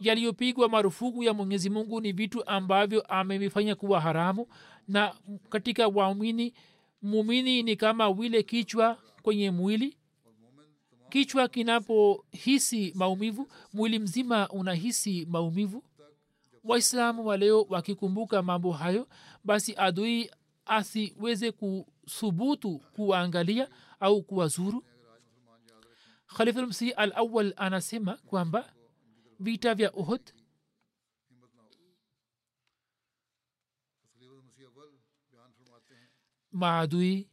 yaliyopigwa marufuku ya mwenyezi mungu ni vitu ambavyo amevifanya kuwa haramu. Na katika waumini mumini ni kama vile kichwa kwenye mwili. Kichwa kinapohisi maumivu mwili mzima unahisi maumivu. Waislamu wa wakikumbuka mambo hayo basi adui asiweze kuthubutu kuwaangalia au kuwazuru. Khalifulmsih al awal anasema kwamba vita vya uhud maadui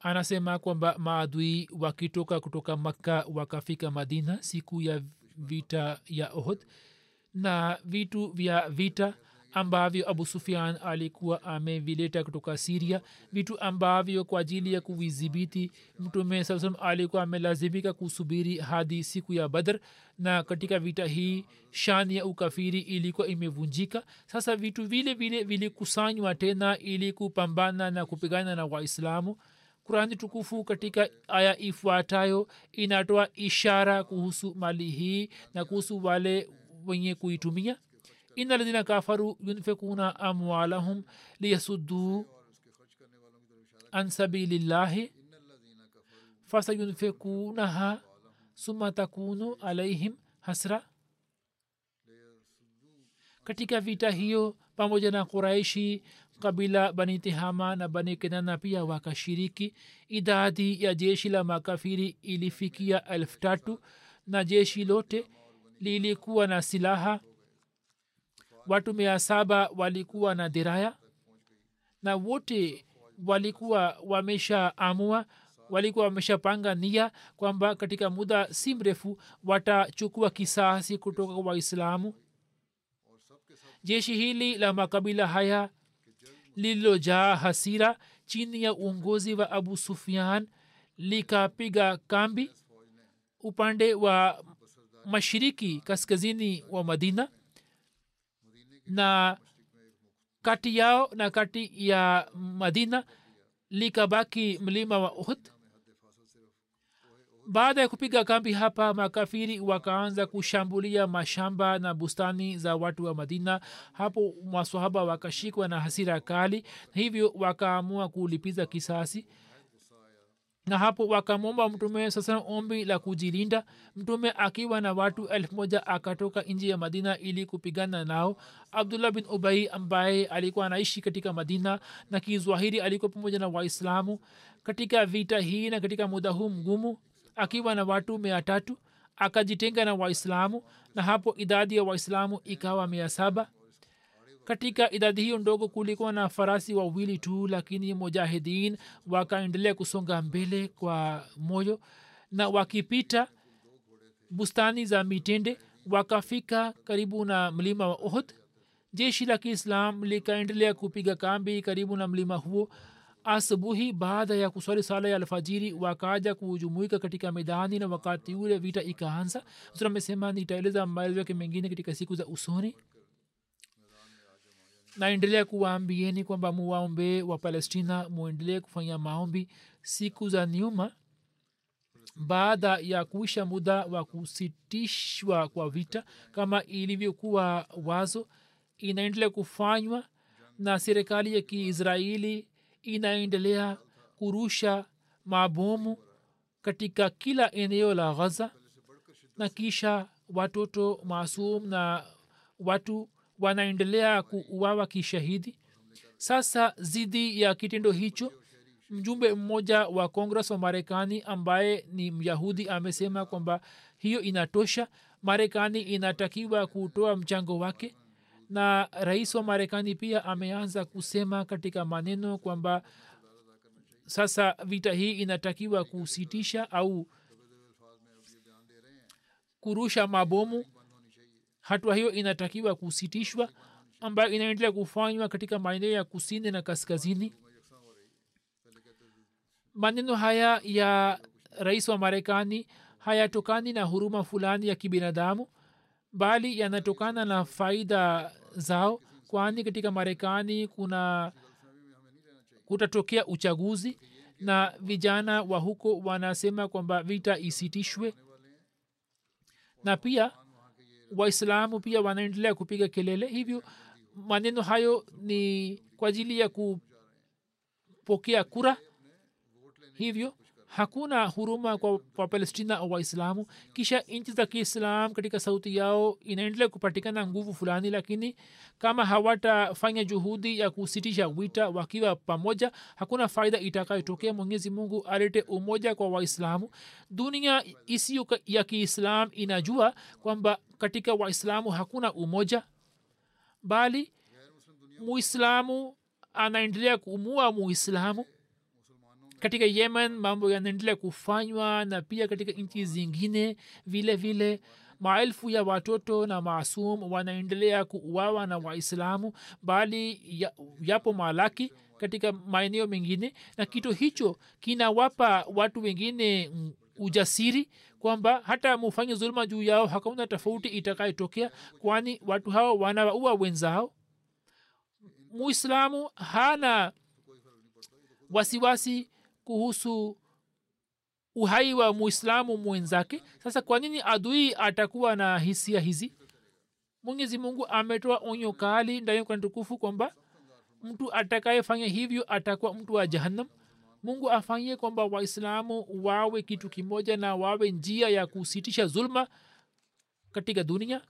anasema kwamba maadui wakitoka kutoka makka wakafika madina siku ya vita ya uhud na vitu vya vita ambavyo abu sufian alikuwa amevileta kutoka siria vitu ambavyo kwa ajili ya kuvidhibiti mtume saa alikuwa amelazimika kusubiri hadi siku ya badr na katika vita hii shani ya ukafiri ilikuwa imevunjika. Sasa vitu vile vile vilikusanywa tena ili kupambana na kupigana na waislamu. Kurani tukufu katika aya ifuatayo inatoa ishara kuhusu mali hii na kuhusu wale wenye kuitumia ina ladhina ينفقون اموالهم ليسدوا عن an الله فسينفقونها ثم تكون عليهم hasra katika vita hiyo pamoja na quraishi kabila bani tihama na bani kenana pia wakashiriki idadi ya jeshi la makafiri ilifikia elfu tatu na jeshi lote lilikuwa na silaha watu mia saba walikuwa na dhiraya na wote walikuwa wameshaamua walikuwa wameshapanga nia kwamba katika muda si mrefu watachukua kisasi kutoka kwa waislamu. Jeshi hili la makabila haya lililojaa hasira chini ya uongozi wa abu sufian likapiga kambi upande wa mashiriki kaskazini wa madina na kati yao na kati ya madina likabaki mlima wa uhud. Baada ya kupiga kambi hapa makafiri wakaanza kushambulia mashamba na bustani za watu wa madina. Hapo maswahaba wakashikwa na hasira kali hivyo wakaamua kulipiza kisasi na hapo wakamwomba mtume sasa ombi la kujilinda. Mtume akiwa na watu elfu moja akatoka nji ya madina ili kupigana nao. Abdullah bin ubai ambaye alikuwa anaishi katika madina na kizwahiri alikuwa pamoja na waislamu katika vita hii na katika muda huu mgumu akiwa na watu mia tatu akajitenga na waislamu. Na hapo idadi ya waislamu ikawa mia saba katika idadi hiyo ndogo kulikuwa na farasi wawili tu lakini mujahidin wakaendelea kusonga mbele kwa moyo na wakipita bustani za mitende wakafika karibu na mlima wa ohd jeshi la kiislam likaendelea kupiga kambi karibu na mlima huo. Asubuhi baada ya kuswali sala ya alfajiri wakaja kujumuika katika medani na wakati ule vita ikaanza. Amesema nitaeleza maelezo yake mengine katika siku za usoni naendelea kuwaambieni kwamba muwaombee wa palestina muendelee kufanya maombi siku za nyuma baada ya kuisha muda wa kusitishwa kwa vita kama ilivyokuwa wazo inaendelea kufanywa na serikali ya kiisraeli inaendelea kurusha mabomu katika kila eneo la ghaza na kisha watoto maasum na watu wanaendelea kuuawa kishahidi. Sasa zidi ya kitendo hicho mjumbe mmoja wa kongres wa marekani ambaye ni myahudi amesema kwamba hiyo inatosha marekani inatakiwa kutoa mchango wake. Na rais wa marekani pia ameanza kusema katika maneno kwamba sasa vita hii inatakiwa kusitisha au kurusha mabomu hatua hiyo inatakiwa kusitishwa ambayo inaendelea kufanywa katika maeneo ya kusini na kaskazini. Maneno haya ya rais wa marekani hayatokani na huruma fulani ya kibinadamu bali yanatokana na faida zao kwani katika marekani kuna kutatokea uchaguzi na vijana wa huko wanasema kwamba vita isitishwe. Na pia waislamu pia wanaendelea kupiga kelele. Hivyo maneno hayo ni kwa ajili ya kupokea kura. Hivyo hakuna huruma kwa, wapalestina au waislamu. Kisha nchi za kiislam katika sauti yao inaendelea kupatikana nguvu fulani lakini kama hawatafanya juhudi ya kusitisha wita wakiwa pamoja hakuna faida itakayotokea. Mwenyezi mungu alete umoja kwa waislamu. Dunia isiyo ya kiislam inajua kwamba katika waislamu hakuna umoja bali muislamu anaendelea kuumua muislamu katika yemen mambo yanaendelea kufanywa na pia katika nchi zingine vile vile. Maelfu ya watoto na maasum wanaendelea kuuawa na waislamu bali ya, yapo malaki katika maeneo mengine na kitu hicho kinawapa watu wengine ujasiri kwamba hata mufanye zuluma juu yao hakuna tofauti itakayotokea kwani watu hao wanawaua wenzao. Muislamu hana wasiwasi kuhusu uhai wa muislamu mwenzake. Sasa kwa nini adui atakuwa na hisia hizi? Mwenyezi mungu ametoa onyo kali ndani kwa tukufu kwamba mtu atakayefanya hivyo atakuwa mtu wa jahannam. Mungu afanyie kwamba waislamu wawe kitu kimoja na wawe njia ya kusitisha zulma katika dunia.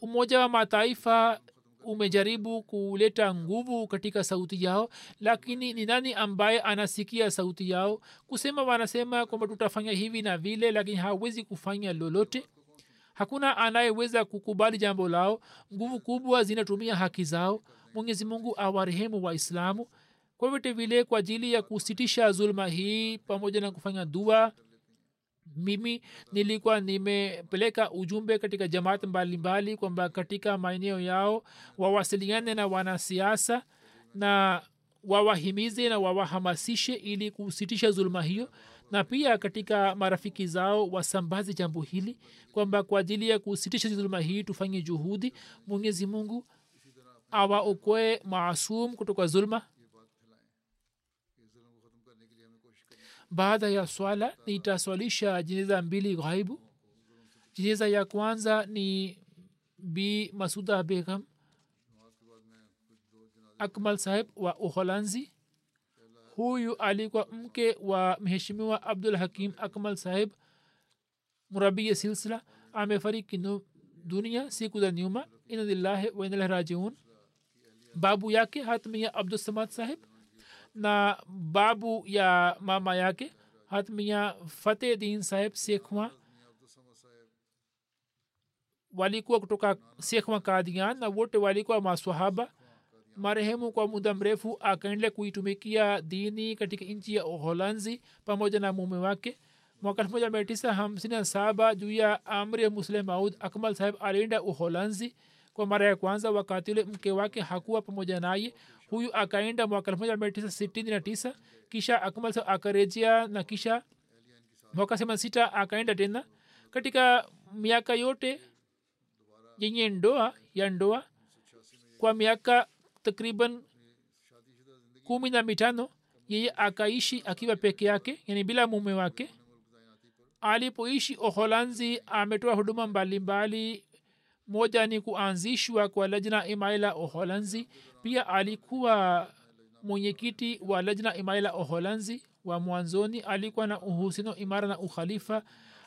Umoja wa mataifa umejaribu kuleta nguvu katika sauti yao lakini ni nani ambaye anasikia sauti yao? Kusema wanasema kwamba tutafanya hivi na vile lakini hawezi kufanya lolote. Hakuna anayeweza kukubali jambo lao. Nguvu kubwa zinatumia haki zao. Mwenyezi mungu awarehemu waislamu. Kwa vyote vile kwa ajili ya kusitisha zuluma hii pamoja na kufanya dua mimi nilikuwa nimepeleka ujumbe katika jamaat mbalimbali kwamba katika maeneo yao wawasiliane na wanasiasa na wawahimize na wawahamasishe ili kusitisha zuluma hiyo na pia katika marafiki zao wasambaze jambo hili kwamba kwa ajili ya kusitisha zuluma hii tufanye juhudi. Mwenyezi mungu awaokoe maasum kutoka zulma baada ya swala nitaswalisha jeneza mbili ghaibu. Jeneza ya kwanza ni bi masuda begam akmal saheb wa uholanzi. Huyu alikuwa mke wa mheshimiwa abdul hakim akmal saheb murabi silsila. Amefariki dunia siku za nyuma. Inalillahi wainalahi rajiun. Babu yake hatmia abdulsamad saheb na babu ya mama yake hatmia fateh din saheb sekhwa walikuwa kutoka sekhwa kadian na wote walikuwa maswahaba. Marehemu kwa muda mrefu akaendelea kuitumikia dini katika nchi ya uholanzi pamoja na mume wake. Mwaka elfu moja mia tisa hamsini na saba juu ya amri ya musle maud akmal saheb alienda uholanzi kwa mara ya kwanza wakati ule mke wake hakuwa pamoja naye huyu akaenda mwaka elfu moja mia tisa sitini na tisa kisha akmal saheb akarejea na kisha mwaka themani sita akaenda tena. Katika miaka yote yenye ndoa ya ndoa kwa miaka takriban kumi na mitano yeye akaishi akiwa peke yake yani bila mume wake. Alipoishi uholanzi ametoa huduma mbalimbali moja ni kuanzishwa kwa lajna imaila uholanzi. Pia alikuwa mwenyekiti wa lajna imaila uholanzi wa mwanzoni. Alikuwa na uhusino imara na ukhalifa.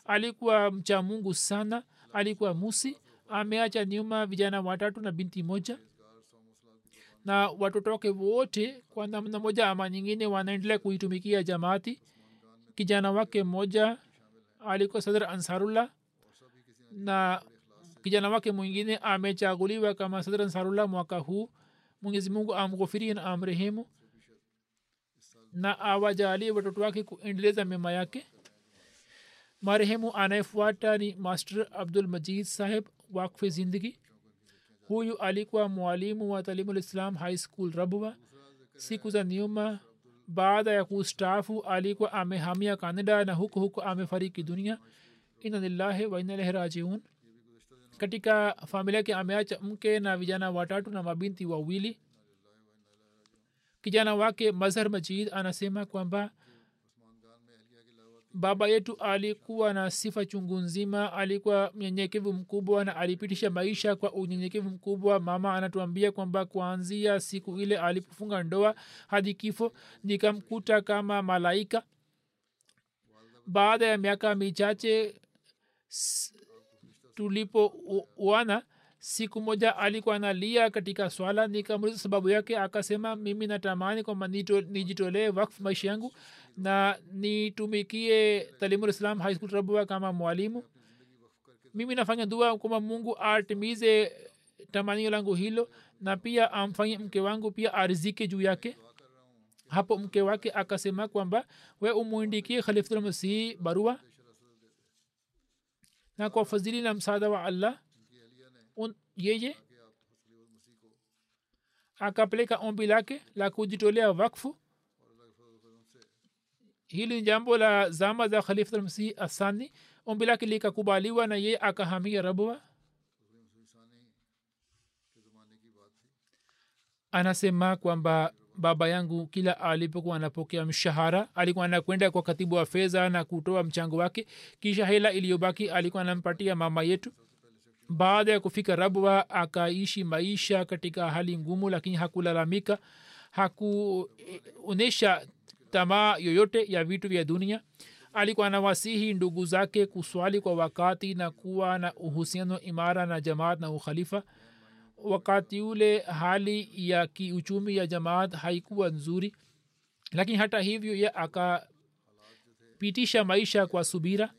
Alikuwa mcha mungu sana. Alikuwa musi. Ameacha nyuma vijana watatu na binti moja. Na watoto wake wote kwa namna moja ama nyingine wanaendelea kuitumikia jamaati. Kijana wake mmoja alikuwa sadr ansarullah. Na kijana wake mwingine amechaguliwa kama sadr ansarullah mwaka huu mwenyezi mungu amghofirie na amrehemu na awajalie watoto wake kuendeleza mema yake marehemu anayefuata ni master abdul majid saheb wakfe zindagi huyu alikuwa mwalimu wa talimulislam high school rabwa siku za nyuma baada ya kustaafu alikuwa amehamia canada na huku huku amefariki dunia ina lillahi wa ina ilahi rajiun katika familia yake ameacha mke na vijana watatu na mabinti wawili. Kijana wake mazhar majid anasema kwamba baba yetu alikuwa na sifa chungu nzima alikuwa mnyenyekevu mkubwa na alipitisha maisha kwa unyenyekevu mkubwa. Mama anatuambia kwamba kuanzia siku ile alipofunga ndoa hadi kifo nikamkuta kama malaika. Baada ya miaka michache tulipoana siku moja alikuwa analia katika swala nikamuliza sababu yake akasema mimi natamani kwamba nijitolee wakfu maisha yangu na nitumikie talimulislam high school rabua kama mwalimu. Mimi nafanya dua kwamba mungu atimize tamanio langu hilo na pia amfanye mke wangu pia arizike juu yake. Hapo mke wake akasema kwamba we umwindikie khalifulmasihi barua na kwa fadhili na msaada wa allah un, yeye akapeleka ombi lake la kujitolea wakfu. Hili ni jambo la zama za khalifatulmasihi asani ombi lake likakubaliwa na yeye akahamia rabwa anasema kwamba baba yangu kila alipokuwa anapokea mshahara. Alikuwa anakwenda kwa katibu wa fedha na kutoa mchango wake. Kisha hela iliyobaki alikuwa anampatia mama yetu. Baada ya kufika rabwa akaishi maisha katika hali ngumu lakini hakulalamika. Hakuonyesha tamaa yoyote ya vitu vya dunia. Alikuwa anawasihi ndugu zake kuswali kwa wakati na kuwa na uhusiano imara na jamaat na ukhalifa wakati ule hali ya kiuchumi ya jamaat haikuwa nzuri lakini hata hivyo ye akapitisha maisha kwa subira.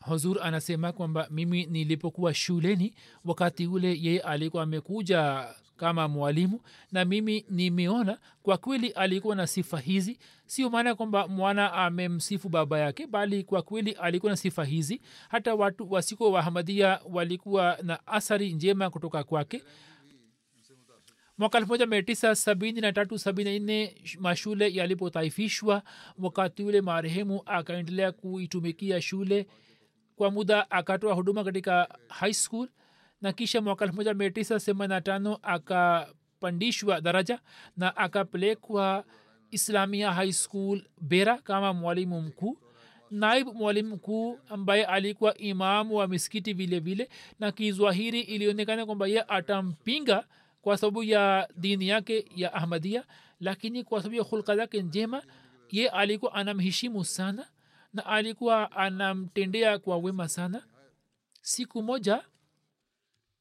Huzur anasema kwamba mimi nilipokuwa shuleni wakati ule yeye alikuwa amekuja kama mwalimu na mimi nimeona kwa kweli alikuwa na sifa hizi. Sio maana kwamba mwana amemsifu baba yake bali kwa kweli alikuwa na sifa hizi. Hata watu wasiko wahamadia walikuwa na athari njema kutoka kwake. Mwaka elfu moja mia tisa sabini na tatu sabini na nne mashule yalipotaifishwa wakati ule marehemu akaendelea kuitumikia shule. Kwa muda akatoa huduma katika high school na kisha mwaka elfu moja mia tisa themani na tano akapandishwa daraja na akapelekwa islamia high school bera kama mwalimu mkuu. Naibu mwalimu mkuu ambaye alikuwa imamu wa misikiti vile vile na kizwahiri ilionekana kwamba ye atampinga kwa sababu ya dini yake ya ahmadia lakini kwa sababu ya hulka zake njema ye alikuwa anamheshimu sana na alikuwa anamtendea kwa wema sana. Siku moja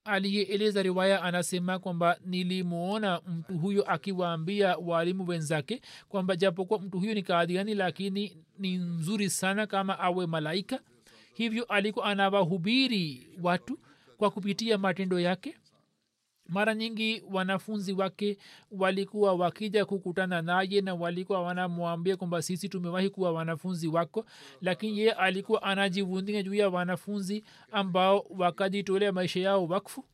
aliyeeleza riwaya anasema kwamba nilimwona mtu huyo akiwaambia waalimu wenzake kwamba japokuwa mtu huyo ni kaadiani lakini ni nzuri sana kama awe malaika. Hivyo alikuwa anawahubiri watu kwa kupitia matendo yake mara nyingi wanafunzi wake walikuwa wakija kukutana naye na walikuwa wanamwambia kwamba sisi tumewahi kuwa wanafunzi wako lakini ye alikuwa anajivunia juu ya wanafunzi ambao wakajitolea maisha yao wakfu.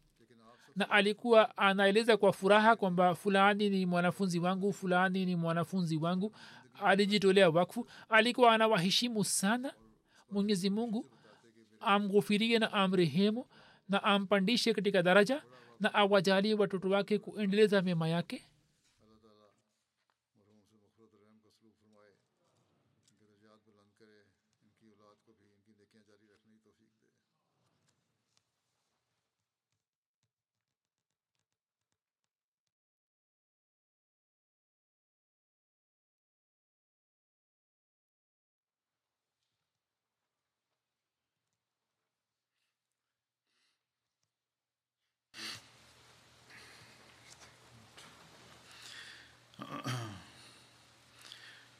Na alikuwa anaeleza kwa furaha kwamba fulani ni mwanafunzi wangu fulani ni mwanafunzi wangu. Alijitolea wakfu. Alikuwa anawaheshimu sana. Mwenyezi mungu amghufirie na amrehemu na ampandishe katika daraja na awajalie watoto wake kuendeleza mema yake